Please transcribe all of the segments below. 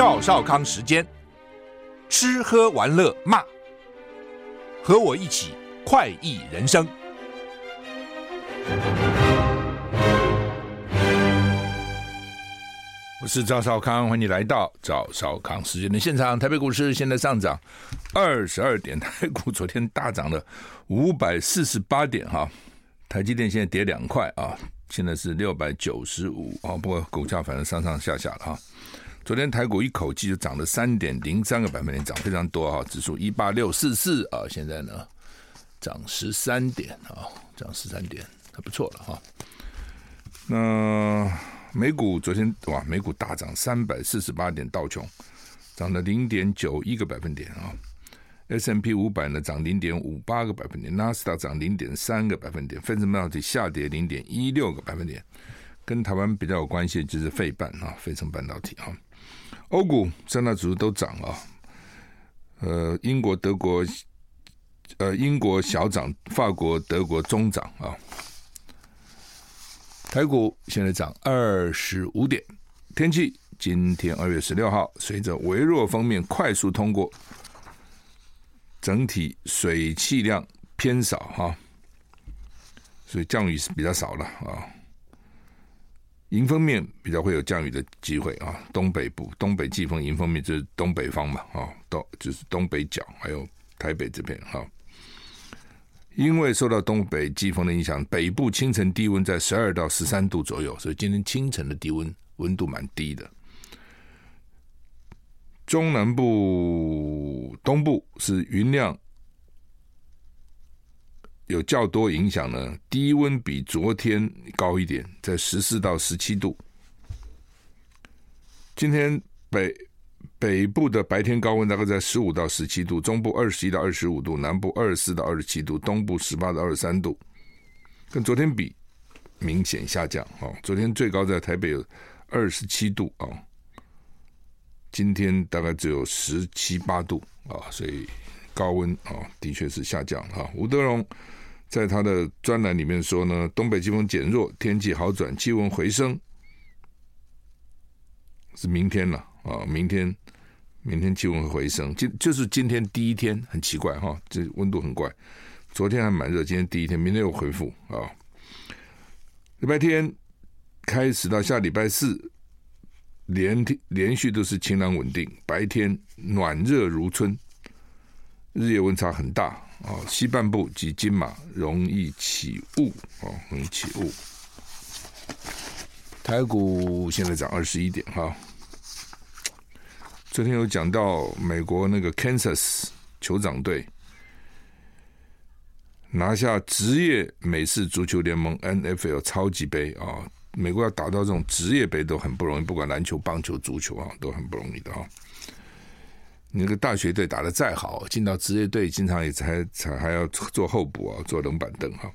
赵少康时间，吃喝玩乐骂，和我一起快意人生。我是赵少康，欢迎你来到赵少康时间的现场。台北股市现在上涨二十二点，台股昨天大涨了五百四十八点哈。台积电现在跌两块啊，现在是六百九十五啊，不过股价反正上上下下了哈。昨天台股一口气就涨了三点零三个百分点，涨非常多哈，指数一八六四四啊，现在呢涨十三点啊，涨十三点，还不错了哈。那。美股昨天哇，美股大涨三百四十八点，道琼涨了零点九一个百分点啊，S&P 五百呢涨零点五八个百分点，纳斯达涨零点三个百分点，费城半导体下跌零点一六个百分点，跟台湾比较有关系就是费半啊，费城半导体啊，欧股三大指数都涨啊，呃，英国、德国，呃，英国小涨，法国、德国中涨啊。台股现在涨二十五点。天气，今天二月十六号，随着微弱锋面快速通过，整体水汽量偏少哈，所以降雨是比较少了啊。迎风面比较会有降雨的机会啊，东北部东北季风迎风面就是东北方嘛啊，到就是东北角，还有台北这边哈。因为受到东北季风的影响，北部清晨低温在十二到十三度左右，所以今天清晨的低温温度蛮低的。中南部、东部是云量有较多影响呢，低温比昨天高一点，在十四到十七度。今天北。北部的白天高温大概在十五到十七度，中部二十一到二十五度，南部二十四到二十七度，东部十八到二十三度，跟昨天比明显下降。哦，昨天最高在台北有二十七度啊，今天大概只有十七八度啊，所以高温啊的确是下降哈。吴德荣在他的专栏里面说呢，东北季风减弱，天气好转，气温回升，是明天了啊，明天。明天气温回升，今就是今天第一天，很奇怪哈，这温度很怪。昨天还蛮热，今天第一天，明天又恢复啊。礼拜天开始到下礼拜四，连天连续都是晴朗稳定，白天暖热如春，日夜温差很大啊。西半部及金马容易起雾啊，容易起雾。台股现在涨二十一点哈。昨天有讲到美国那个 Kansas 酋长队拿下职业美式足球联盟 NFL 超级杯啊！美国要打到这种职业杯都很不容易，不管篮球、棒球、足球啊，都很不容易的啊！你那个大学队打得再好，进到职业队，经常也才才还要做候补啊，坐冷板凳哈。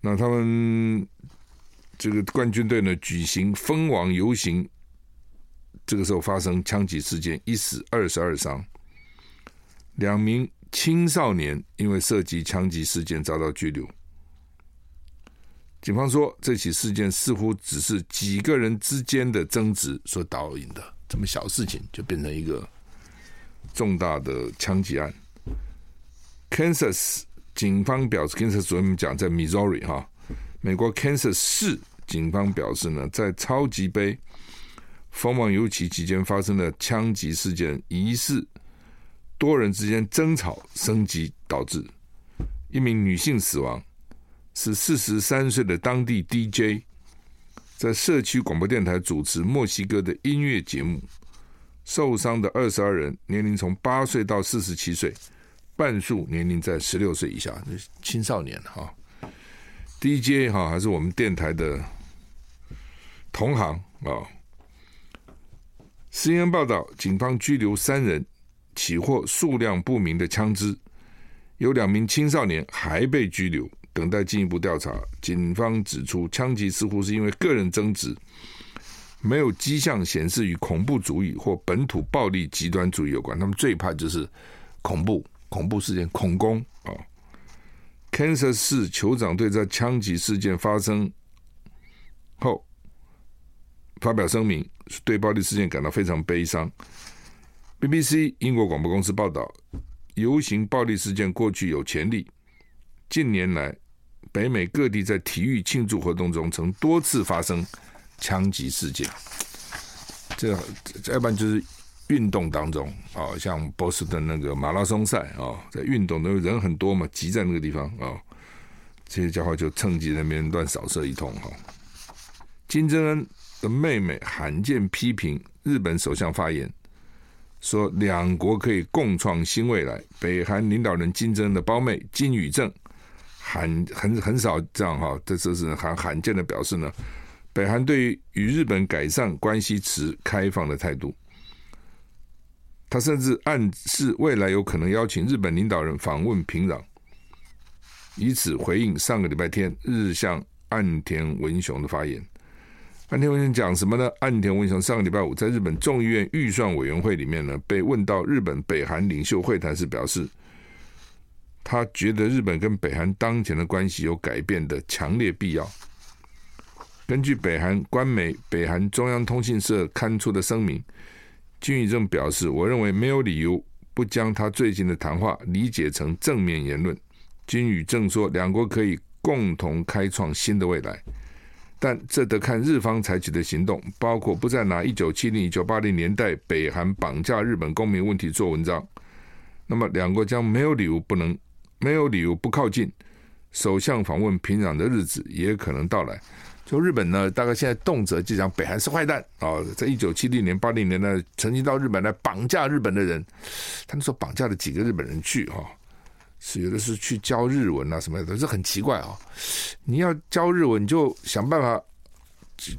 那他们这个冠军队呢，举行封王游行。这个时候发生枪击事件，一死二十二伤，两名青少年因为涉及枪击事件遭到拘留。警方说，这起事件似乎只是几个人之间的争执所导引的，这么小事情就变成一个重大的枪击案。Kansas 警方表示，Kansas 昨天讲在 Missouri 哈，美国 Kansas 市警方表示呢，在超级杯。封王游行期间发生的枪击事件，疑似多人之间争吵升级导致一名女性死亡，是四十三岁的当地 DJ，在社区广播电台主持墨西哥的音乐节目。受伤的二十二人年龄从八岁到四十七岁，半数年龄在十六岁以下，就是青少年哈。DJ 哈还是我们电台的同行啊。CNN 报道，警方拘留三人，起获数量不明的枪支，有两名青少年还被拘留，等待进一步调查。警方指出，枪击似乎是因为个人争执，没有迹象显示与恐怖主义或本土暴力极端主义有关。他们最怕就是恐怖恐怖事件、恐攻啊。Kansas 市酋长队在枪击事件发生后。发表声明，对暴力事件感到非常悲伤。BBC 英国广播公司报道，游行暴力事件过去有潜力，近年来北美各地在体育庆祝活动中曾多次发生枪击事件。这要不然就是运动当中啊，像波士顿那个马拉松赛啊，在运动的人很多嘛，挤在那个地方啊，这些家伙就趁机在那边乱扫射一通哈。金正恩的妹妹罕见批评日本首相发言，说两国可以共创新未来。北韩领导人金正恩的胞妹金宇正罕很很少这样哈，这这是很罕见的表示呢。北韩对于与日本改善关系持开放的态度，他甚至暗示未来有可能邀请日本领导人访问平壤，以此回应上个礼拜天日向岸田文雄的发言。岸田文雄讲什么呢？岸田文雄上个礼拜五在日本众议院预算委员会里面呢，被问到日本北韩领袖会谈时，表示他觉得日本跟北韩当前的关系有改变的强烈必要。根据北韩官媒北韩中央通讯社刊出的声明，金宇正表示：“我认为没有理由不将他最近的谈话理解成正面言论。”金宇正说：“两国可以共同开创新的未来，但这得看日方采取的行动，包括不再拿一九七零、一九八零年代北韩绑架日本公民问题做文章。那么，两国将没有理由不能，没有理由不靠近。首相访问平壤的日子也可能到来。”就日本呢，大概现在动辄就讲北韩是坏蛋啊！在一九七零年、八零年呢，曾经到日本来绑架日本的人，他们说绑架了几个日本人去哈，是有的是去教日文啊什么的，这很奇怪啊！你要教日文，你就想办法，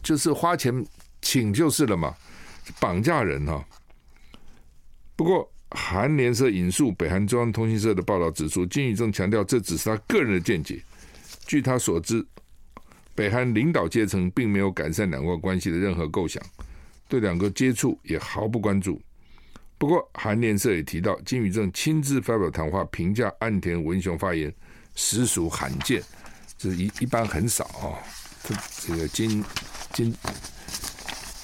就是花钱请就是了嘛，绑架人哈。不过韩联社引述北韩中央通讯社的报道指出，金宇正强调这只是他个人的见解，据他所知。北韩领导阶层并没有改善两国关系的任何构想，对两个接触也毫不关注。不过，韩联社也提到，金宇正亲自发表谈话评价岸田文雄发言，实属罕见，这一一般很少啊。这这个金金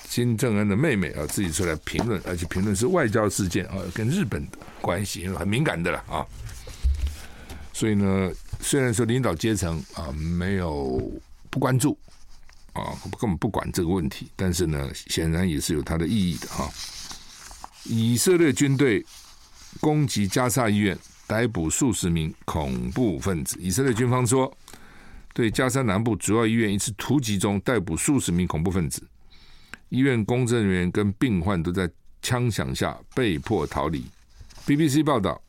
金正恩的妹妹啊，自己出来评论，而且评论是外交事件啊，跟日本的关系很敏感的了啊。所以呢，虽然说领导阶层啊没有。不关注啊，根本不管这个问题。但是呢，显然也是有它的意义的哈。以色列军队攻击加沙医院，逮捕数十名恐怖分子。以色列军方说，对加沙南部主要医院一次突击中逮捕数十名恐怖分子，医院工作人员跟病患都在枪响下被迫逃离。BBC 报道，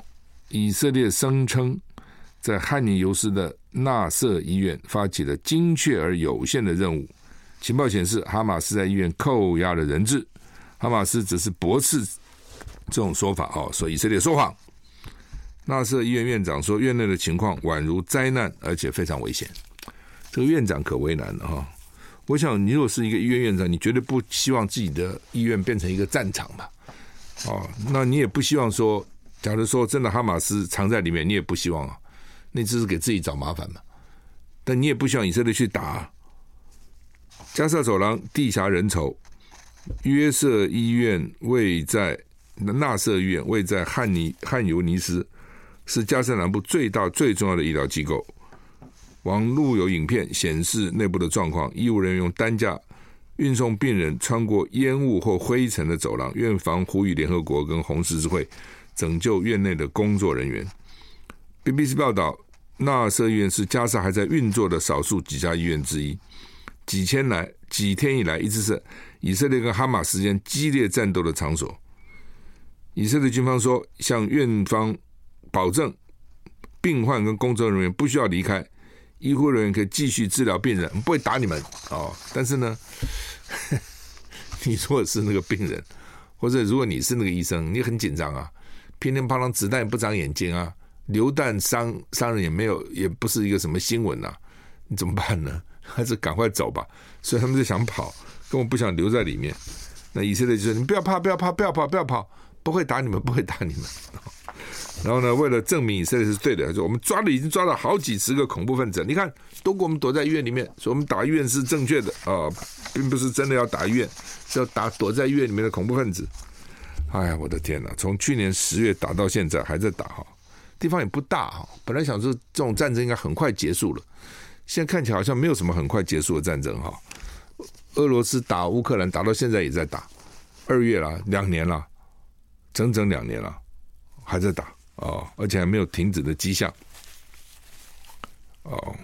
以色列声称。在汉尼尤斯的纳瑟医院发起了精确而有限的任务。情报显示，哈马斯在医院扣押了人质。哈马斯只是驳斥这种说法，哦，说以色列说谎。纳瑟医院院长说，院内的情况宛如灾难，而且非常危险。这个院长可为难了哈。我想，你如果是一个医院院长，你绝对不希望自己的医院变成一个战场吧？哦，那你也不希望说，假如说真的哈马斯藏在里面，你也不希望啊。那只是给自己找麻烦嘛，但你也不希望以色列去打啊。加萨走廊地狭人稠，约瑟医院位在纳瑟医院位在汉尼汉尤尼斯，是加萨南部最大最重要的医疗机构。网路有影片显示内部的状况，医务人员用担架运送病人穿过烟雾或灰尘的走廊。院方呼吁联合国跟红十字会拯救院内的工作人员。BBC 报道，纳瑟医院是加沙还在运作的少数几家医院之一。几千来，几天以来，一直是以色列跟哈马斯间激烈战斗的场所。以色列军方说，向院方保证，病患跟工作人员不需要离开，医护人员可以继续治疗病人，不会打你们哦。但是呢，你如果是那个病人，或者如果你是那个医生，你很紧张啊，乒乒乓乓子弹不长眼睛啊。流弹伤伤人也没有，也不是一个什么新闻呐、啊，你怎么办呢？还是赶快走吧。所以他们就想跑，根本不想留在里面。那以色列就说：“你不要怕，不要怕，不要跑，不要跑，不会打你们，不会打你们。”然后呢，为了证明以色列是对的，说我们抓了已经抓了好几十个恐怖分子，你看，都给我们躲在医院里面，说我们打医院是正确的啊、并不是真的要打医院，是要打躲在医院里面的恐怖分子。哎呀，我的天哪！从去年十月打到现在还在打哈，地方也不大哈。本来想说这种战争应该很快结束了，现在看起来好像没有什么很快结束的战争哈。俄罗斯打乌克兰打到现在也在打，二月了，两年了，整整两年了，还在打哦，而且还没有停止的迹象。哦，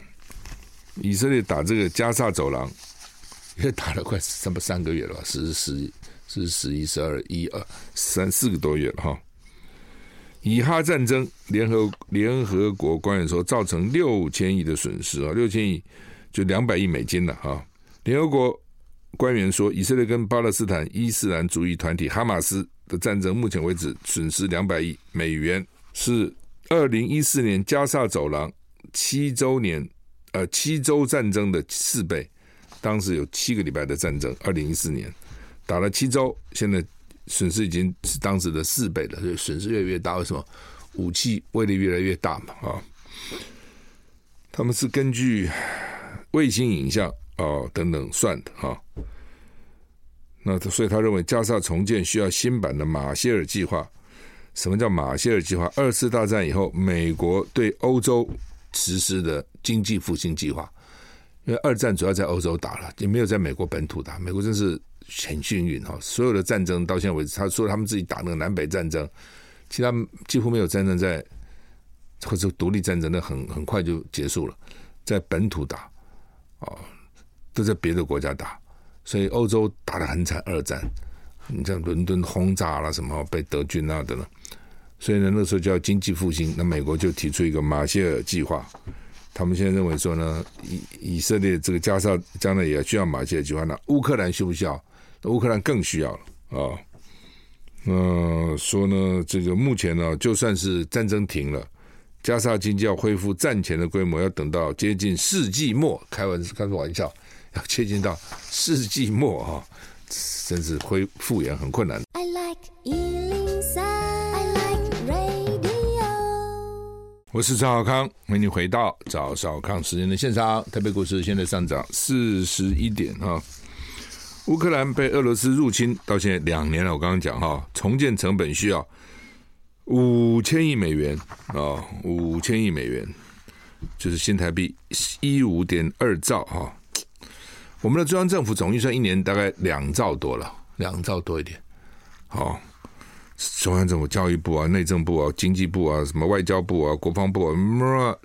以色列打这个加萨走廊也打了快三不三个月了吧，十十。是十一、十二、一二三四个多月了哈。以哈战争，联合联合国官员说造成六千亿的损失啊，六千亿就两百亿美金了哈。联合国官员说，以色列跟巴勒斯坦伊斯兰主义团体哈马斯的战争，目前为止损失两百亿美元，是二零一四年加萨走廊七周年呃七周战争的四倍。当时有七个礼拜的战争，二零一四年。打了七周，现在损失已经是当时的四倍了，所以损失越来越大。为什么？武器威力越来越大嘛，啊！他们是根据卫星影像啊等等算的哈。那所以他认为加沙重建需要新版的马歇尔计划。什么叫马歇尔计划？二次大战以后，美国对欧洲实施的经济复兴计划。因为二战主要在欧洲打了，也没有在美国本土打。美国真是。很幸运哈，所有的战争到现在为止，他说他们自己打那个南北战争，其他几乎没有战争在，或者独立战争，那很很快就结束了，在本土打，哦，都在别的国家打，所以欧洲打得很惨。二战，你像伦敦轰炸了什么，被德军啊的了，所以呢，那时候叫经济复兴，那美国就提出一个马歇尔计划。他们现在认为说呢，以以色列这个加沙将来也需要马歇尔计划，那乌克兰需不需要？乌克兰更需要了啊！呃，说呢，这个目前呢，就算是战争停了，加沙经济要恢复战前的规模，要等到接近世纪末。开玩开个玩笑，要接近到世纪末啊，甚至恢复原很困难。I like 103, I like radio。我是赵少康，欢迎你回到赵少康时间的现场。台北股市现在上涨四十一点哈。乌克兰被俄罗斯入侵到现在两年了，我刚刚讲哈，重建成本需要五千亿美元啊，五千亿美元就是新台币一五点二兆哈。我们的中央政府总预算一年大概两兆多了，两兆多一点。好，中央政府教育部啊、内政部啊、经济部啊、什么外交部啊、国防部啊，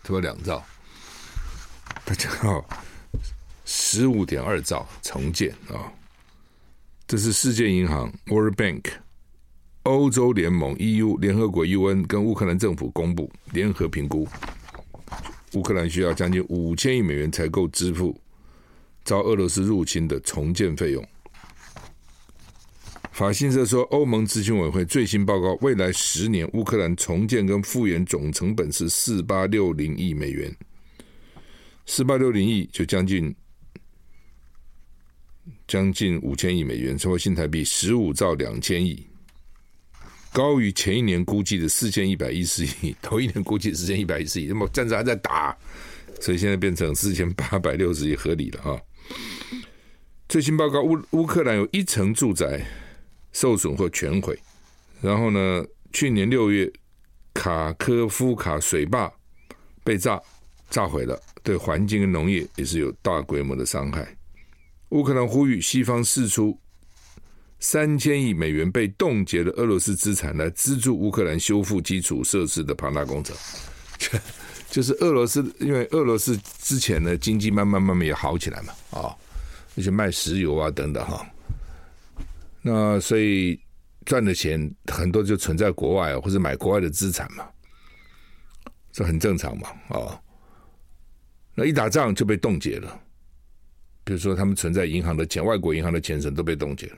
什么两兆，大家好，十五点二兆重建啊。这是世界银行 （World Bank）、欧洲联盟 （EU）、联合国 （UN） 跟乌克兰政府公布联合评估，乌克兰需要将近五千亿美元才够支付遭俄罗斯入侵的重建费用。法新社说，欧盟咨询委员会最新报告，未来十年乌克兰重建跟复原总成本是四八六零亿美元，四八六零亿就将近。将近五千亿美元，超过新台币十五兆两千亿，高于前一年估计的四千一百一十亿。头一年估计四千一百一十亿，那么战争还在打，所以现在变成四千八百六十亿，合理了哈。最新报告，乌乌克兰有一成住宅受损或全毁，然后呢，去年六月卡科夫卡水坝被炸炸毁了，对环境跟农业也是有大规模的伤害。乌克兰呼吁西方释出三千亿美元被冻结的俄罗斯资产来资助乌克兰修复基础设施的庞大工程。就是俄罗斯，因为俄罗斯之前呢经济慢慢慢慢也好起来嘛，啊，那些卖石油啊等等哈，那所以赚的钱很多就存在国外或者买国外的资产嘛，这很正常嘛，啊，那一打仗就被冻结了。比如说，他们存在银行的钱，外国银行的钱什都被冻结了。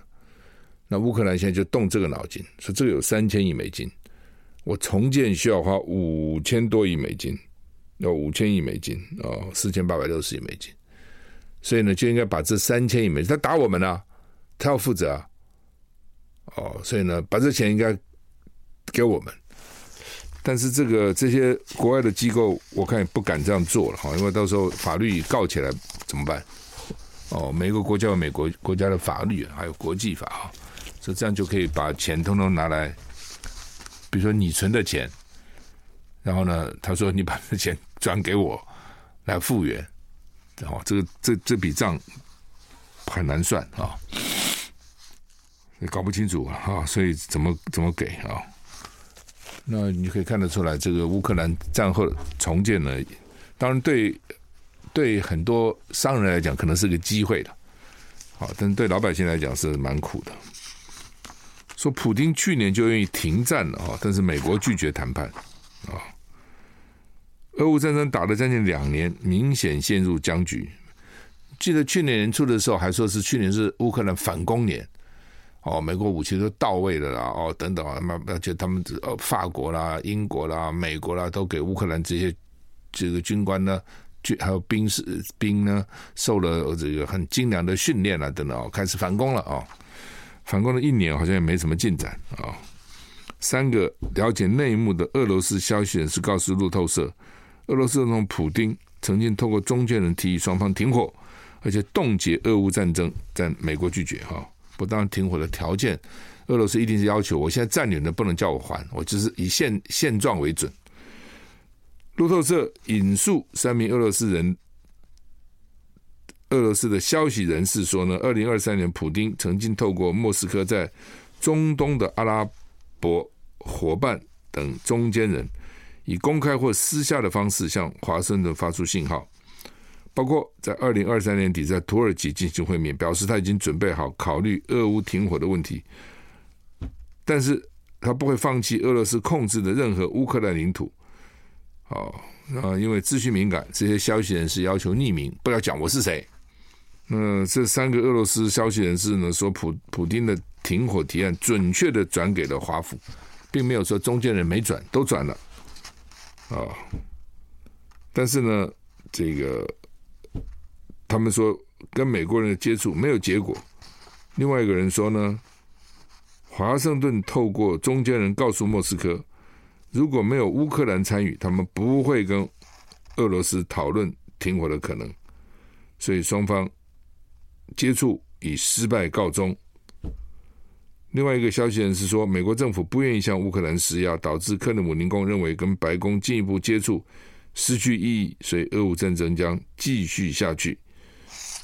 那乌克兰现在就动这个脑筋，说这个有三千亿美金，我重建需要花五千多亿美金，要五千亿美金哦，四千八百六十亿美金。所以呢，就应该把这三千亿美金，他打我们啊，他要负责啊。哦，所以呢，把这钱应该给我们。但是这个这些国外的机构，我看也不敢这样做了哈，因为到时候法律告起来怎么办？哦，每个国家有美国国家的法律，还有国际法哈，所以这样就可以把钱通通拿来，比如说你存的钱，然后呢，他说你把这钱转给我来复原，哦这个这这笔账很难算啊，也搞不清楚啊，所以怎么怎么给啊？那你可以看得出来，这个乌克兰战后重建呢，当然对对很多商人来讲可能是个机会的，好，但对老百姓来讲是蛮苦的。说普京去年就愿意停战了啊，但是美国拒绝谈判。俄乌战争打了将近两年，明显陷入僵局。记得去年年初的时候还说是去年是乌克兰反攻年。哦，美国武器都到位了啦，哦，等等啊，那而且他们呃，法国啦、英国啦、美国啦，都给乌克兰这些这个军官呢，军还有兵士兵呢，受了这个很精良的训练啊，等等哦，开始反攻了啊、哦，反攻了一年，好像也没什么进展啊、哦。三个了解内幕的俄罗斯消息人士告诉路透社，俄罗斯总统普丁曾经透过中间人提议双方停火，而且冻结俄乌战争，但美国拒绝哈。不当停火的条件，俄罗斯一定是要求我现在占领的不能叫我还，我就是以现现状为准。路透社引述三名俄罗斯人、俄罗斯的消息人士说呢，二零二三年普丁曾经透过莫斯科在中东的阿拉伯伙伴等中间人，以公开或私下的方式向华盛顿发出信号。包括在二零二三年底在土耳其进行会面，表示他已经准备好考虑俄乌停火的问题，但是他不会放弃俄罗斯控制的任何乌克兰领土。哦，那因为资讯敏感，这些消息人士要求匿名，不要讲我是谁。那这三个俄罗斯消息人士呢说，普普丁的停火提案准确的转给了华府，并没有说中间人没转，都转了。啊、但是呢，这个。他们说跟美国人的接触没有结果。另外一个人说呢，华盛顿透过中间人告诉莫斯科，如果没有乌克兰参与，他们不会跟俄罗斯讨论停火的可能。所以双方接触以失败告终。另外一个消息人士说，美国政府不愿意向乌克兰施压，导致克里姆林宫认为跟白宫进一步接触失去意义，所以俄乌战争将继续下去。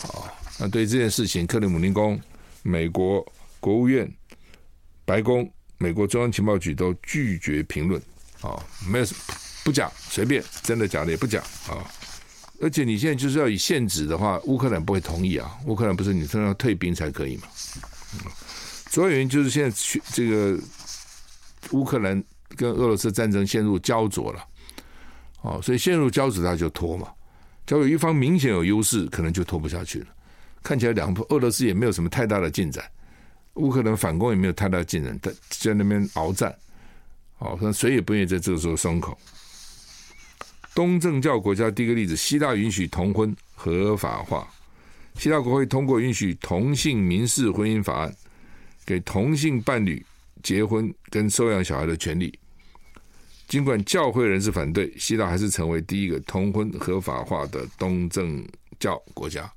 啊，那对这件事情，克里姆林宫、美国国务院、白宫、美国中央情报局都拒绝评论。啊，没有什不讲，随便，真的假的也不讲啊。而且你现在就是要以限制的话，乌克兰不会同意啊。乌克兰不是你真的要退兵才可以嘛？主要原因就是现在去这个乌克兰跟俄罗斯战争陷入胶着了。哦，所以陷入胶着，他就拖嘛。只要有一方明显有优势，可能就拖不下去了。看起来两俄罗斯也没有什么太大的进展，乌克兰反攻也没有太大的进展，在在那边鏖战。哦，那谁也不愿意在这个时候松口。东正教国家第一个例子，希腊允许同婚合法化，希腊国会通过允许同性民事婚姻法案，给同性伴侣结婚跟收养小孩的权利。尽管教会人士反对，希腊还是成为第一个同婚合法化的东正教国家。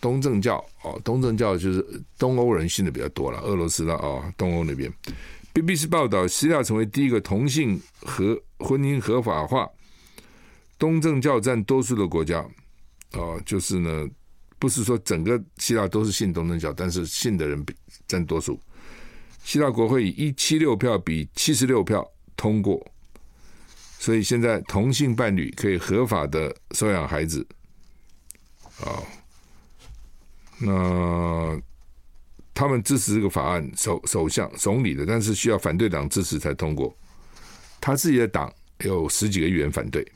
东正教哦，东正教就是东欧人信的比较多了，俄罗斯的哦，东欧那边。BBC 报道，希腊成为第一个同性合婚姻合法化、东正教占多数的国家。哦，就是呢，不是说整个希腊都是信东正教，但是信的人比占多数。希腊国会以一七六票比七十六票通过。所以现在同性伴侣可以合法的收养孩子，啊，那他们支持这个法案，首首相总理的，但是需要反对党支持才通过。他自己的党有十几个议员反对。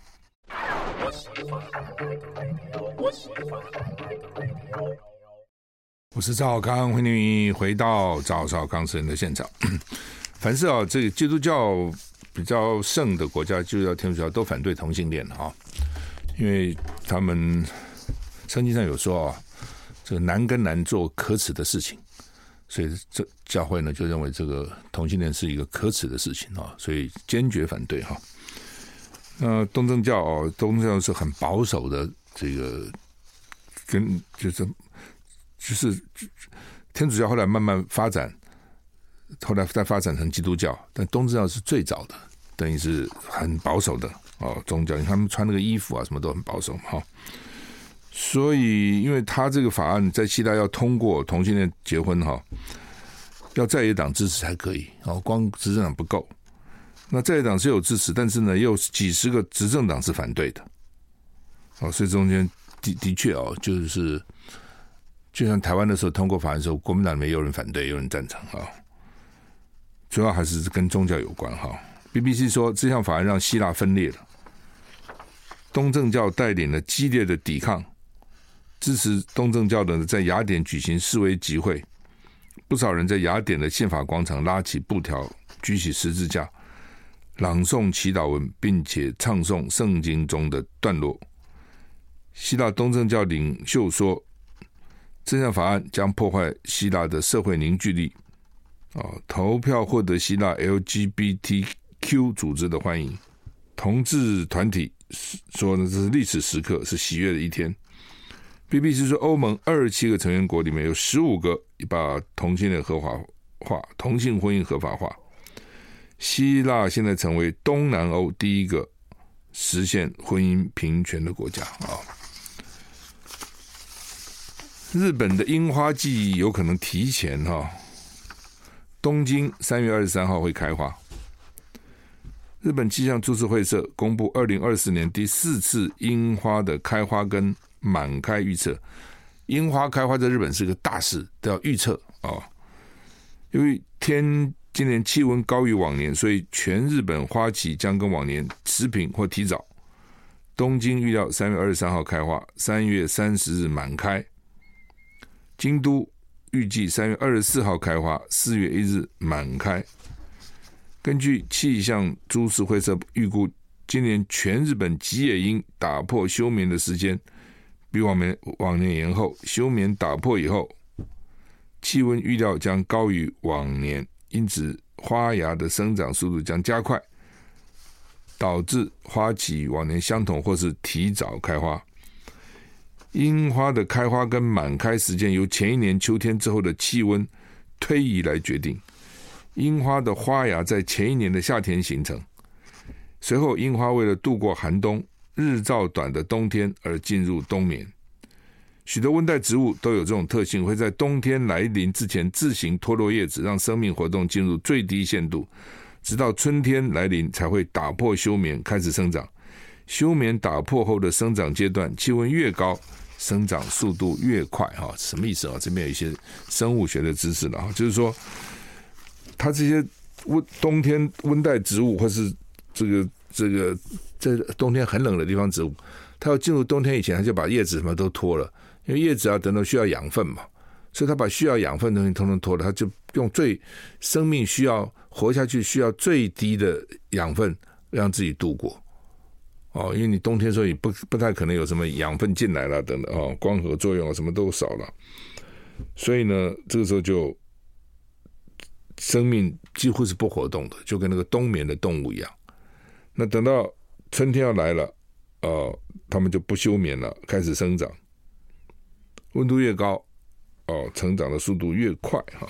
我是赵康，欢迎你回到赵少康私人的现场。凡是啊，这个基督教。比较盛的国家，就要天主教都反对同性恋啊，因为他们圣经上有说啊，这个男跟男做可耻的事情，所以这教会呢就认为这个同性恋是一个可耻的事情啊，所以坚决反对哈。那东正教哦，东正教是很保守的，这个跟就是就是天主教后来慢慢发展，后来再发展成基督教，但东正教是最早的，等于是很保守的哦宗教，他们穿那个衣服啊什么都很保守哈。所以，因为他这个法案在希腊要通过同性恋结婚哈，要在野党支持才可以哦，光执政党不够。那在野党是有支持，但是呢，也有几十个执政党是反对的。哦，所以中间的的确哦，就是就像台湾的时候通过法案的时候，国民党里面有人反对，有人赞成啊。主要还是跟宗教有关哈。BBC 说这项法案让希腊分裂了，东正教带领了激烈的抵抗。支持东正教的在雅典举行示威集会，不少人在雅典的宪法广场拉起布条，举起十字架，朗诵祈祷文，并且唱诵圣经中的段落。希腊东正教领袖说：“这项法案将破坏希腊的社会凝聚力。”啊，投票获得希腊 LGBTQ 组织的欢迎，同志团体说呢，这是历史时刻，是喜悦的一天。BBC 说，欧盟二十七个成员国里面有十五个把同性恋合法化，同性婚姻合法化。希腊现在成为东南欧第一个实现婚姻平权的国家啊！日本的樱花季有可能提前哈，东京三月二十三号会开花。日本气象株式会社公布二零二四年第四次樱花的开花跟。满开预测，樱花开花在日本是个大事，都要预测啊、哦。因为天今年气温高于往年，所以全日本花期将跟往年持平或提早。东京预料三月二十三号开花，三月三十日满开。京都预计三月二十四号开花，四月一日满开。根据气象株式会社预估，今年全日本吉野樱打破休眠的时间。比往年往年延后，休眠打破以后，气温预料将高于往年，因此花芽的生长速度将加快，导致花期往年相同或是提早开花。樱花的开花跟满开时间由前一年秋天之后的气温推移来决定。樱花的花芽在前一年的夏天形成，随后樱花为了度过寒冬。日照短的冬天而进入冬眠，许多温带植物都有这种特性，会在冬天来临之前自行脱落叶子，让生命活动进入最低限度，直到春天来临才会打破休眠，开始生长。休眠打破后的生长阶段，气温越高，生长速度越快。哈，什么意思啊？这边有一些生物学的知识了哈，就是说，它这些温冬天温带植物或是这个这个。在冬天很冷的地方，植物它要进入冬天以前，它就把叶子什么都脱了，因为叶子要等到需要养分嘛，所以它把需要养分的东西通通脱了，它就用最生命需要活下去需要最低的养分让自己度过。哦，因为你冬天所以不不太可能有什么养分进来了等等哦，光合作用什么都少了，所以呢，这个时候就生命几乎是不活动的，就跟那个冬眠的动物一样。那等到春天要来了，哦，他们就不休眠了，开始生长。温度越高，哦，成长的速度越快哈。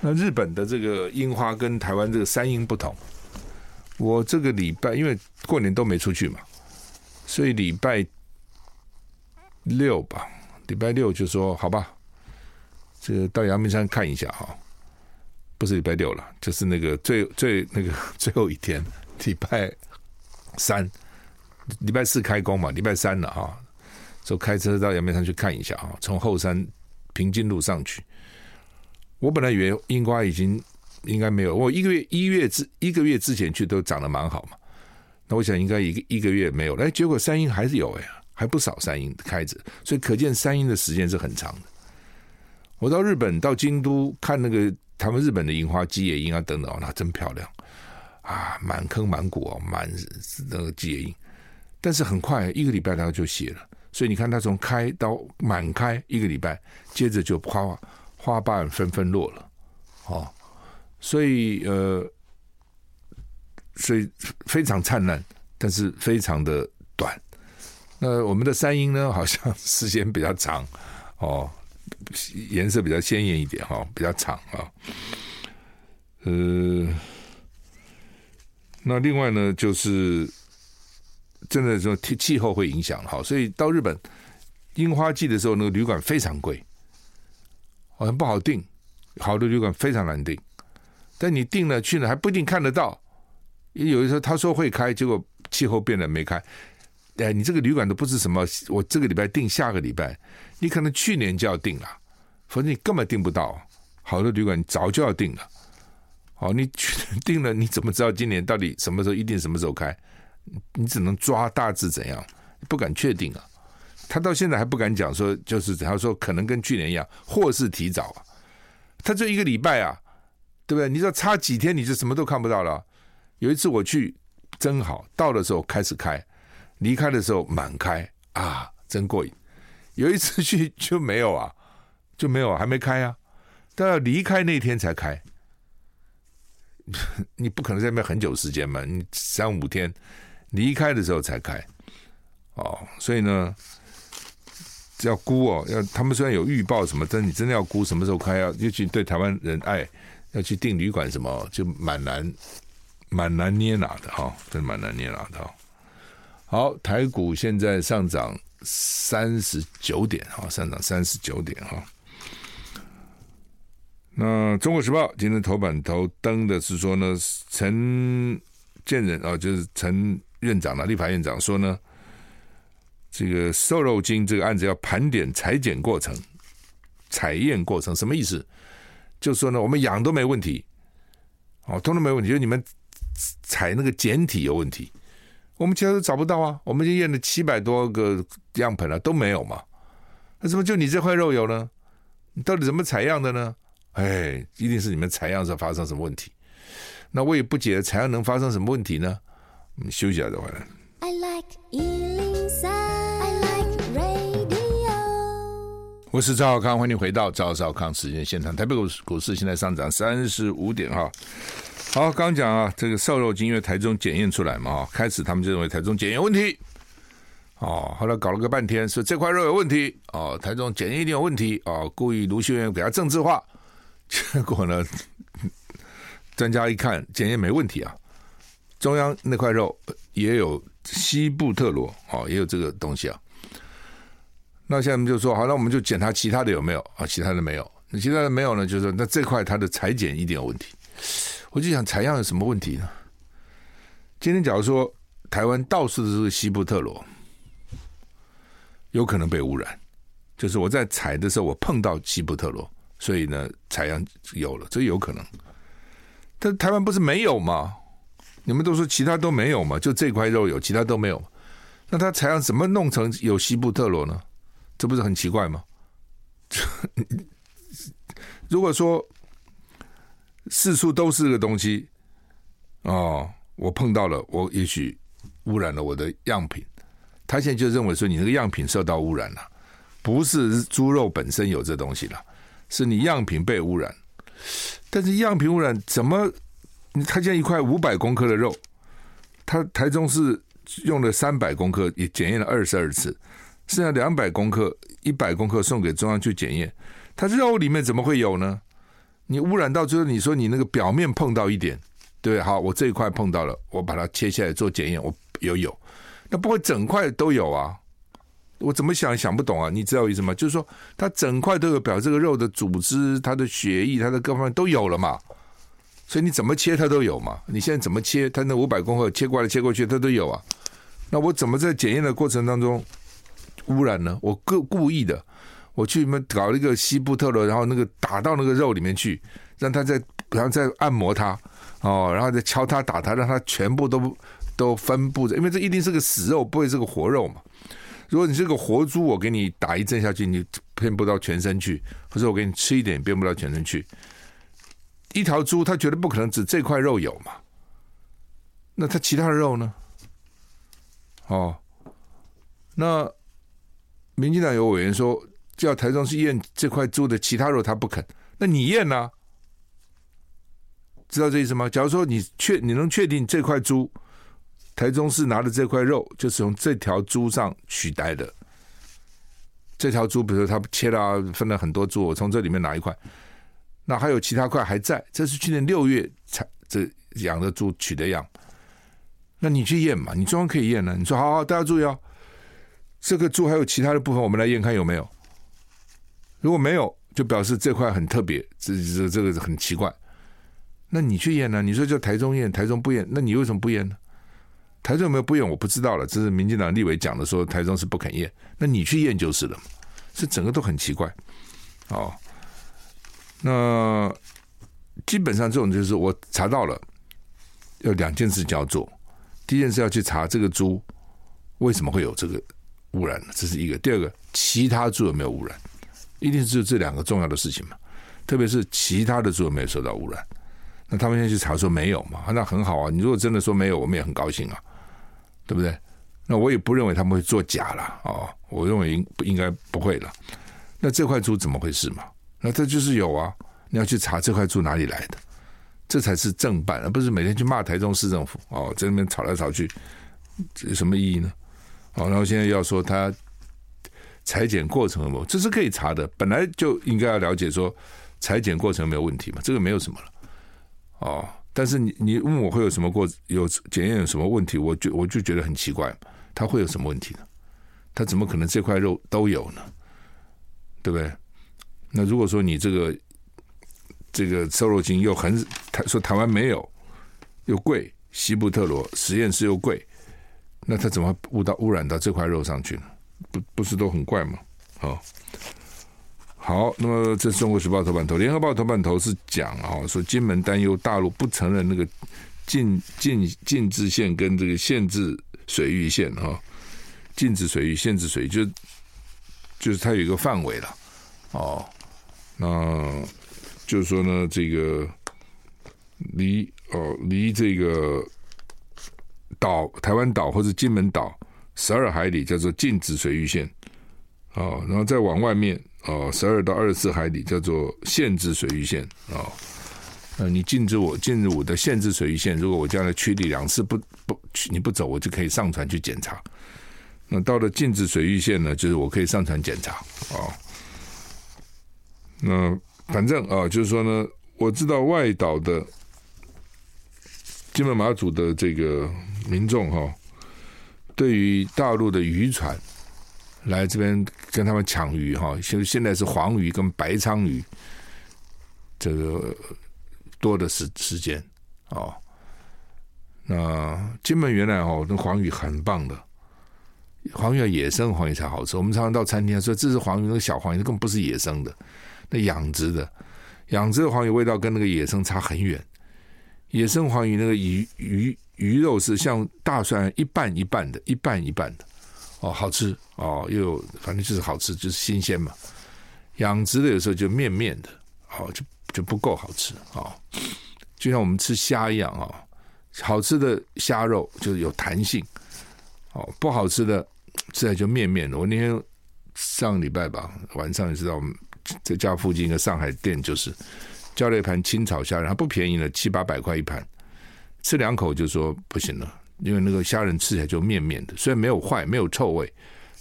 那日本的这个樱花跟台湾这个山樱不同。我这个礼拜因为过年都没出去嘛，所以礼拜六吧，礼拜六就说好吧，这个到阳明山看一下哈。不是礼拜六了，就是那个最最那个 最后一天，礼拜。三，礼拜四开工嘛，礼拜三了哈，就开车到阳明山去看一下哈，从后山平津路上去。我本来以为樱花已经应该没有，我一个月一月之一个月之前去都长得蛮好嘛，那我想应该一个一个月没有，哎，结果山樱还是有哎，还不少山樱开着，所以可见山樱的时间是很长的。我到日本到京都看那个他们日本的樱花，吉野樱啊等等，那真漂亮。啊，满坑满谷哦，满那个鸡野樱，但是很快一个礼拜它就谢了，所以你看它从开到满开一个礼拜，接着就花花瓣纷纷落了，哦，所以呃，所以非常灿烂，但是非常的短。那我们的山樱呢，好像时间比较长，哦，颜色比较鲜艳一点，哈、哦，比较长啊。呃，那另外呢，就是真的说气气候会影响，哈，所以到日本樱花季的时候，那个旅馆非常贵。好像不好订，好的旅馆非常难订。但你订了去了还不一定看得到。有的时候他说会开，结果气候变了没开。哎，你这个旅馆都不是什么，我这个礼拜订，下个礼拜你可能去年就要订了，否则你根本订不到。好的旅馆早就要订了。好，你去订了，你怎么知道今年到底什么时候一定什么时候开？你只能抓大致怎样，不敢确定啊。他到现在还不敢讲说，就是他说可能跟去年一样，或是提早啊。他就一个礼拜啊，对不对？你知道差几天你就什么都看不到了。有一次我去真好，到的时候开始开，离开的时候满开啊，真过瘾。有一次去就没有啊，就没有，还没开啊，都要离开那天才开。你不可能在那边很久时间嘛，你三五天离开的时候才开哦，所以呢。要估哦，要他们虽然有预报什么，但你真的要估什么时候开，要尤其对台湾人爱要去订旅馆什么，就蛮难蛮难捏拿的哈，真蛮难捏拿的。好，台股现在上涨三十九点哈，上涨三十九点哈。那《中国时报》今天头版头登的是说呢，陈建仁啊，就是陈院长的立法院长说呢。这个瘦肉精这个案子要盘点裁剪过程、采验过程，什么意思？就说呢，我们养都没问题，哦，通通没问题，就你们采那个检体有问题，我们其他都找不到啊，我们就验了七百多个样本了，都没有嘛，那怎么就你这块肉有呢？你到底怎么采样的呢？哎，一定是你们采样时候发生什么问题。那我也不解，采样能发生什么问题呢？我们休息一下再回来。I like 我是赵少康，欢迎回到赵少康时间现场。台北股市股市现在上涨三十五点哈。好，刚讲啊，这个瘦肉精因为台中检验出来嘛，开始他们就认为台中检验问题，哦，后来搞了个半天，说这块肉有问题，哦，台中检验一定有问题，哦，故意卢秀媛给他政治化，结果呢，专家一看检验没问题啊，中央那块肉也有西布特罗，哦，也有这个东西啊。那现在我们就说好，那我们就检查其他的有没有啊？其他的没有，那其他的没有呢？就是那这块它的裁剪一定有问题。我就想采样有什么问题呢？今天假如说台湾到处都是西布特罗，有可能被污染。就是我在采的时候，我碰到西布特罗，所以呢采样有了，这有可能。但台湾不是没有吗？你们都说其他都没有嘛？就这块肉有，其他都没有。那他采样怎么弄成有西布特罗呢？这不是很奇怪吗？如果说四处都是这个东西哦，我碰到了，我也许污染了我的样品。他现在就认为说你那个样品受到污染了，不是猪肉本身有这东西了，是你样品被污染。但是样品污染怎么？他现在一块五百公克的肉，他台中是用了三百公克，也检验了二十二次。剩下两百公克、一百公克送给中央去检验，它肉里面怎么会有呢？你污染到最后，你说你那个表面碰到一点，对，好，我这一块碰到了，我把它切下来做检验，我有有，那不会整块都有啊？我怎么想想不懂啊？你知道我意思吗？就是说，它整块都有，表这个肉的组织、它的血液、它的各方面都有了嘛？所以你怎么切它都有嘛？你现在怎么切，它那五百公克切过来切过去，它都有啊？那我怎么在检验的过程当中？污染呢？我故故意的，我去你们搞一个西布特罗，然后那个打到那个肉里面去，让它再然后再按摩它哦，然后再敲它打它，让它全部都都分布着，因为这一定是个死肉，不会是个活肉嘛。如果你是个活猪，我给你打一针下去，你遍不到全身去，或者我给你吃一点，变不到全身去。一条猪，它绝对不可能只这块肉有嘛，那它其他的肉呢？哦，那。民进党有委员说，叫台中市验这块猪的其他肉，他不肯，那你验呢、知道这意思吗？假如说你确你能确定这块猪，台中市拿的这块肉就是从这条猪上取来的，这条猪比如说他切了分了很多猪，我从这里面拿一块，那还有其他块还在，这是去年六月才这养的猪取的样，那你去验嘛，你中央可以验呢。你说好好，大家注意哦，这个猪还有其他的部分，我们来验看有没有。如果没有，就表示这块很特别，这这这个很奇怪。那你去验呢？你说叫台中验，台中不验，那你为什么不验呢？台中有没有不验？我不知道了。这是民进党立委讲的，说台中是不肯验。那你去验就是了。这整个都很奇怪。哦，那基本上这种就是我查到了，有两件事要做。第一件事要去查这个猪为什么会有这个污染，这是一个。第二个，其他猪有没有污染？一定是这两个重要的事情嘛。特别是其他的猪有没有受到污染？那他们现在去查说没有嘛？那很好啊。你如果真的说没有，我们也很高兴啊，对不对？那我也不认为他们会作假了啊。我认为应应该不会了。那这块猪怎么回事嘛？那这就是有啊。你要去查这块猪哪里来的，这才是正办，而不是每天去骂台中市政府哦，在那边吵来吵去，有什么意义呢？哦，然后现在要说他裁剪过程有没有，这是可以查的，本来就应该要了解说裁剪过程没有问题嘛，这个没有什么了。哦，但是你你问我会有什么过有检验有什么问题，我就我就觉得很奇怪，他会有什么问题呢？他怎么可能这块肉都有呢？对不对？那如果说你这个这个瘦肉精又很台说台湾没有又贵，西部特罗实验室又贵，那他怎么污到污染到这块肉上去呢？不不是都很怪吗？哦。好，那么这是中国时报头版头，联合报头版头是讲啊，说金门担忧大陆不承认那个禁禁禁制线跟这个限制水域线啊，禁止水域、限制水域，就就是它有一个范围了哦。那就是说呢，这个离哦离这个岛台湾岛或者金门岛十二海里叫做禁止水域线啊，然后再往外面。哦，十二到二十四海里叫做限制水域线啊。那你禁止我进入我的限制水域线，如果我将来驱离两次不不你不走，我就可以上船去检查。那到了禁止水域线呢，就是我可以上船检查啊。那反正啊，就是说呢，我知道外岛的金门马祖的这个民众哈，对于大陆的渔船。来这边跟他们抢鱼哈，现现在是黄鱼跟白鲳鱼，这个多的时时间哦。那金门原来哦，那黄鱼很棒的，黄鱼要野生黄鱼才好吃。我们常常到餐厅说这是黄鱼，那个小黄鱼那根本不是野生的，那养殖的，养殖的黄鱼味道跟那个野生差很远。野生黄鱼那个鱼鱼鱼肉是像大蒜一半一半的，一半一半的。哦，好吃哦，又有反正就是好吃，就是新鲜嘛。养殖的有时候就面面的，哦，就就不够好吃哦。就像我们吃虾一样啊、哦，好吃的虾肉就是有弹性，哦，不好吃的吃起来就面面的。我那天上礼拜吧，晚上你知道我们在家附近一个上海店，就是叫了一盘清炒虾仁，还不便宜了，七八百块一盘，吃两口就说不行了。因为那个虾仁吃起来就面面的，虽然没有坏，没有臭味，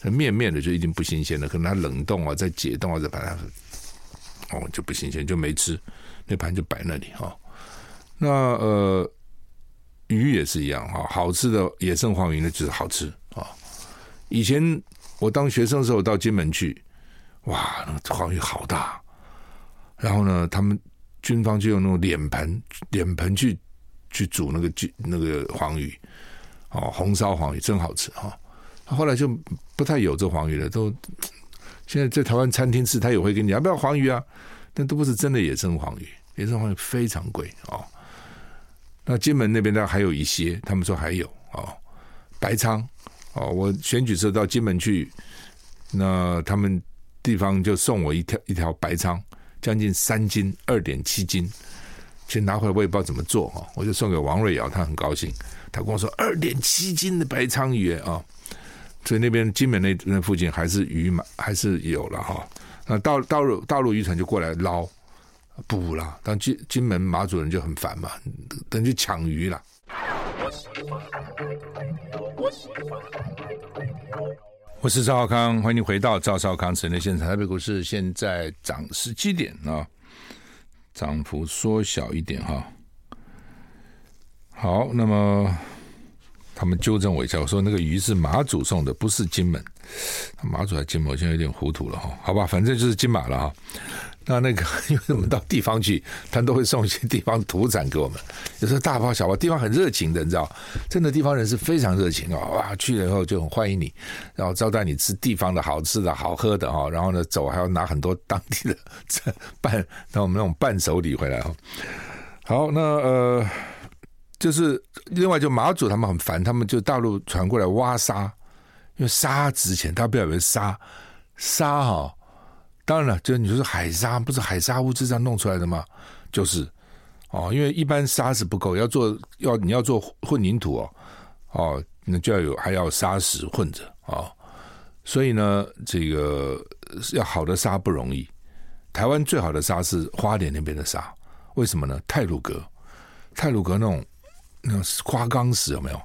那面面的就已经不新鲜了。可能它冷冻啊，再解冻啊，再把它哦就不新鲜，就没吃，那盘就摆那里哈、哦。那呃鱼也是一样哈，好吃的野生黄鱼呢就是好吃啊、哦。以前我当学生的时候到金门去，哇，那个黄鱼好大，然后呢，他们军方就用那种脸盆脸盆去去煮那个鸡那个黄鱼。哦，红烧黄鱼真好吃哈！后来就不太有这黄鱼了，都现在在台湾餐厅吃，他也会跟你要不要黄鱼啊？但都不是真的野生黄鱼，野生黄鱼非常贵哦。那金门那边呢还有一些，他们说还有哦，白鲳哦，我选举时候到金门去，那他们地方就送我一条一条白鲳，将近三斤，二点七斤，其实拿回来我也不知道怎么做哈，我就送给王瑞瑶，他很高兴。他跟我说二点七斤的白鲳鱼啊，所以那边金门那那附近还是鱼嘛，还是有了哈。那大大陆大陆渔船就过来捞，捕了。当金金门马主人就很烦嘛，等于抢鱼了。我是赵少康，欢迎回到赵少康城的现场。台北股市现在涨十七点啊，涨幅缩小一点哈。好，那么。他们纠正我一下，我说那个鱼是马祖送的，不是金门。马祖还金门，我现在有点糊涂了哈。好吧，反正就是金马了哈。那那个，因为我们到地方去，他都会送一些地方土产给我们。有时候大包小包，地方很热情的，你知道，真的地方人是非常热情啊！哇，去了以后就很欢迎你，然后招待你吃地方的好吃的好喝的哈。然后呢，走还要拿很多当地的伴，那我们那种伴手礼回来哈。好，那呃。就是另外，就马祖他们很烦，他们就大陆传过来挖沙，因为沙值钱，大家不要以为沙沙哈，当然了，就你说是海沙，不是海沙物质这样弄出来的吗？就是哦，因为一般沙是不够，要做要你要做混凝土哦，哦，那就要有还要砂石混着哦，所以呢，这个要好的沙不容易。台湾最好的沙是花莲那边的沙，为什么呢？泰鲁阁，泰鲁阁那种。那种花岗石有没有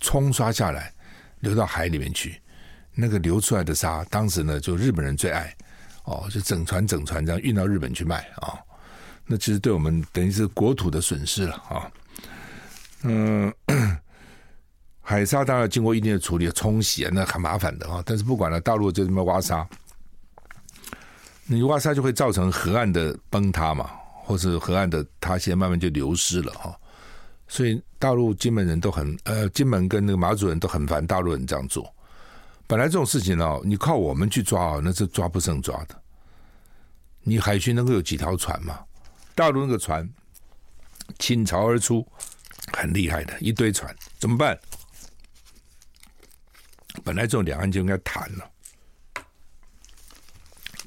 冲刷下来，流到海里面去？那个流出来的沙，当时呢就日本人最爱哦，就整船整船这样运到日本去卖啊、那其实对我们等于是国土的损失了啊、嗯，海沙当然经过一定的处理冲洗啊，那很麻烦的啊、但是不管了，大陆就这么挖沙，你挖沙就会造成河岸的崩塌嘛，或是河岸的塌陷，慢慢就流失了哈。哦所以大陆金门人都很呃，金门跟那个马祖人都很烦大陆人这样做。本来这种事情哦，你靠我们去抓啊，那是抓不胜抓的。你海军能够有几条船吗？大陆那个船倾巢而出，很厉害的一堆船，怎么办？本来这种两岸就应该谈了，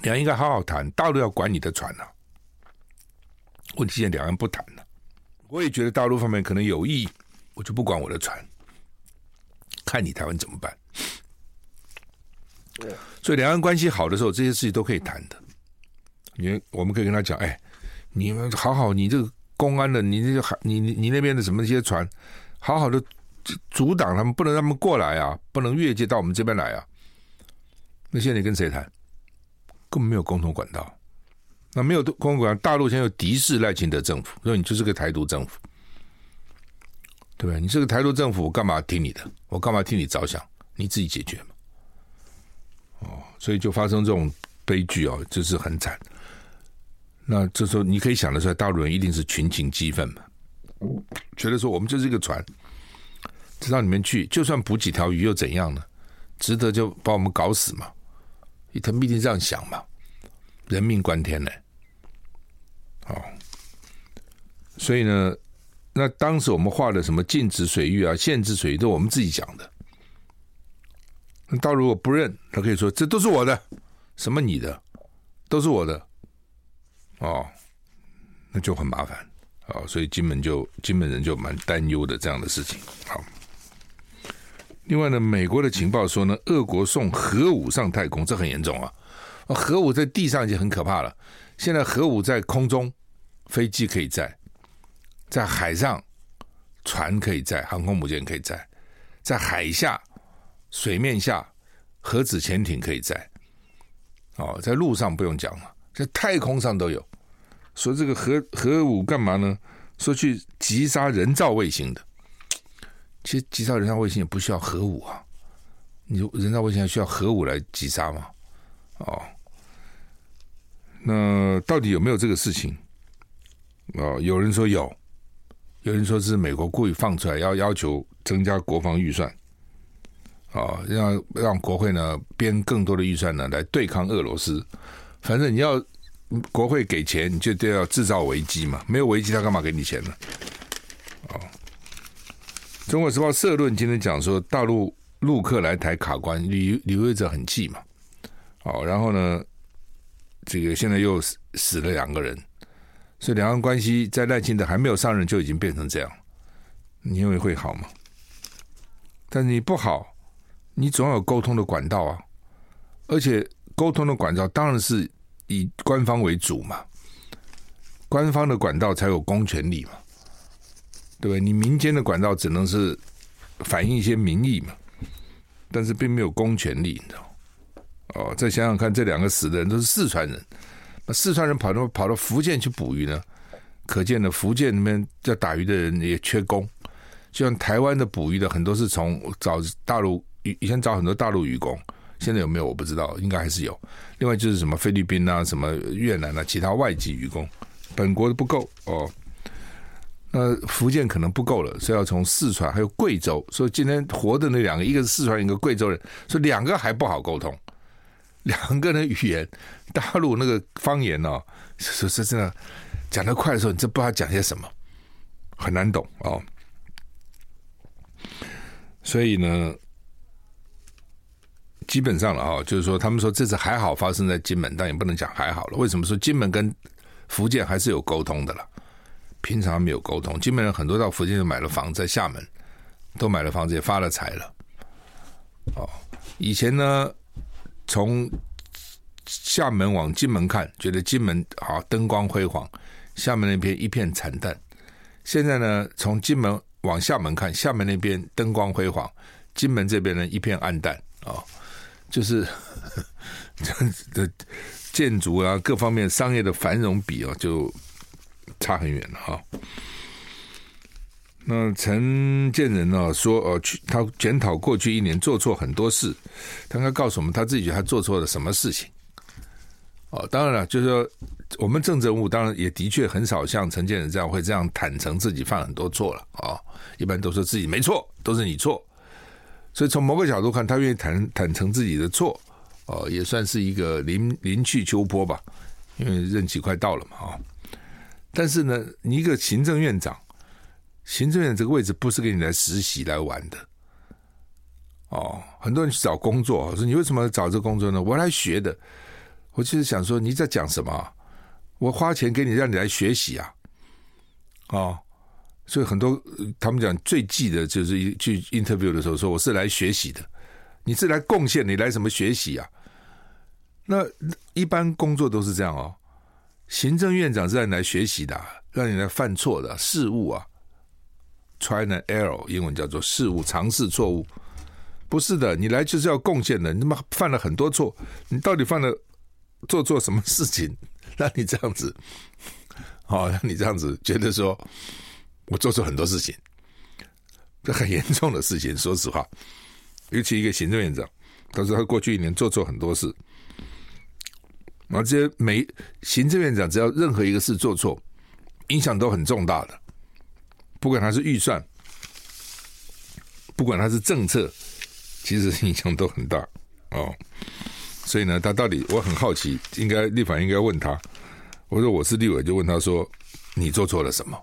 两岸应该好好谈。大陆要管你的船呢、问题现在两岸不谈了。我也觉得大陆方面可能有意，我就不管我的船，看你台湾怎么办。所以两岸关系好的时候，这些事情都可以谈的。你我们可以跟他讲，哎，你们好好，你这个公安的，你那个海，你你你那边的什么一些船，好好的阻挡他们，不能让他们过来啊，不能越界到我们这边来啊。那现在你跟谁谈？根本没有共同管道。那没有共同管道，大陆现在有敌视赖清德政府，所以你就是个台独政府，对不对？你是个台独政府，我干嘛听你的？我干嘛替你着想？你自己解决嘛。哦，所以就发生这种悲剧哦，就是很惨。那这时候你可以想得出来，大陆人一定是群情激愤嘛，觉得说我们就是一个船，直到你们去，就算捕几条鱼又怎样呢？值得就把我们搞死嘛？他们一定这样想嘛？人命关天呢，好，所以呢，那当时我们画的什么禁止水域啊、限制水域，都我们自己讲的。那到如果不认，他可以说这都是我的，什么你的，都是我的，哦，那就很麻烦啊。所以金门就金门人就蛮担忧的这样的事情。好，另外呢，美国的情报说呢，俄国送核武上太空，这很严重啊。核武在地上已经很可怕了，现在核武在空中，飞机可以载，在海上，船可以载，航空母舰可以载，在海下、水面下，核子潜艇可以载。哦，在陆上不用讲了，在太空上都有。说这个核核武干嘛呢？说去击杀人造卫星的。其实击杀人造卫星也不需要核武啊，你人造卫星还需要核武来击杀吗？哦。那到底有没有这个事情？哦，有人说有，有人说是美国故意放出来，要要求增加国防预算，啊、让让国会呢编更多的预算呢来对抗俄罗斯。反正你要国会给钱，你就都要制造危机嘛，没有危机他干嘛给你钱呢？哦，《中国时报》社论今天讲说，大陆陆客来台卡关，旅旅游者很气嘛，哦，然后呢？这个现在又死了两个人，所以两岸关系在赖清德还没有上任就已经变成这样，你认为会好吗？但你不好，你总要有沟通的管道啊，而且沟通的管道当然是以官方为主嘛，官方的管道才有公权力嘛，对不对？你民间的管道只能是反映一些民意嘛，但是并没有公权力，你知道？哦，再想想看，这两个死的人都是四川人，那四川人跑到跑到福建去捕鱼呢？可见的福建那边要打鱼的人也缺工，就像台湾的捕鱼的很多是从找大陆以以前找很多大陆渔工，现在有没有我不知道，应该还是有。另外就是什么菲律宾啊、什么越南啊，其他外籍渔工，本国的不够哦。那福建可能不够了，所以要从四川还有贵州。所以今天活的那两个，一个是四川，一个贵州人，所以两个还不好沟通，两个人语言大陆那个方言哦，说是真的。讲得快的时候，你真不知道讲些什么，很难懂哦。所以呢，基本上了啊，就是说，他们说这次还好发生在金门，但也不能讲还好了。为什么说金门跟福建还是有沟通的了？平常没有沟通，金门人很多到福建就买了房，在厦门都买了房子，也发了财了。哦，以前呢，从厦门往金门看，觉得金门好灯光辉煌。厦门那边一片惨淡，现在呢，从金门往厦门看，厦门那边灯光辉煌，金门这边呢一片暗淡啊、哦，就是这的 建筑啊，各方面商业的繁荣比啊，就差很远了哈、那陈建仁呢说，呃，去他检讨过去一年做错很多事，他应该告诉我们他自己他做错了什么事情。哦，当然了，就是说。我们政治人物当然也的确很少像陈建仁这样会这样坦诚自己犯很多错了啊、哦，一般都说自己没错，都是你错。所以从某个角度看，他愿意坦坦诚自己的错，哦，也算是一个临临去秋波吧，因为任期快到了嘛啊、哦。但是呢，你一个行政院长，行政院这个位置不是给你来实习来玩的，哦，很多人去找工作，说你为什么找这个工作呢？我来学的。我就是想说你在讲什么？我花钱给你，让你来学习啊，哦，所以很多他们讲最忌的就是一去 interview 的时候说我是来学习的，你是来贡献，你来什么学习啊？那一般工作都是这样哦，行政院长是让你来学习的，让你来犯错的事物啊，try and error，英文叫做事物，尝试错误，不是的，你来就是要贡献的，你他妈犯了很多错，你到底犯了做错什么事情？让你这样子，好，让你这样子觉得说，我做错很多事情，这 很严重的事情。说实话，尤其一个行政院长，他说他过去一年做错很多事，然后这些每行政院长只要任何一个事做错，影响都很重大的，不管他是预算，不管他是政策，其实影响都很大哦。所以呢，他到底我很好奇，应该立法应该问他。我说我是立委，就问他说：“你做错了什么？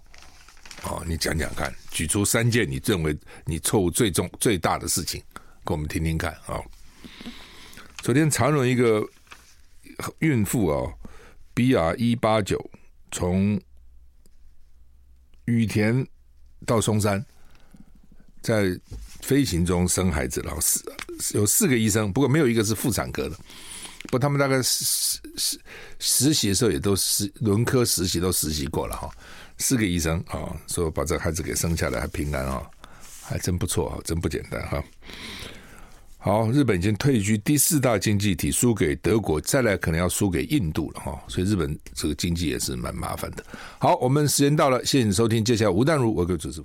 哦，你讲讲看，举出三件你认为你错误最重最大的事情，给我们听听看啊。哦”昨天长荣一个孕妇啊，BR 一八九从羽田到松山，在飞行中生孩子，然后死了。有四个医生，不过没有一个是妇产科的。不过他们大概实实实习的时候也都实轮科实习都实习过了哈。四个医生啊，说把这孩子给生下来还平安啊，还真不错啊，真不简单哈。好，日本已经退居第四大经济体，输给德国，再来可能要输给印度了哈。所以日本这个经济也是蛮麻烦的。好，我们时间到了，谢谢你收听，接下来吴淡如，我给主持。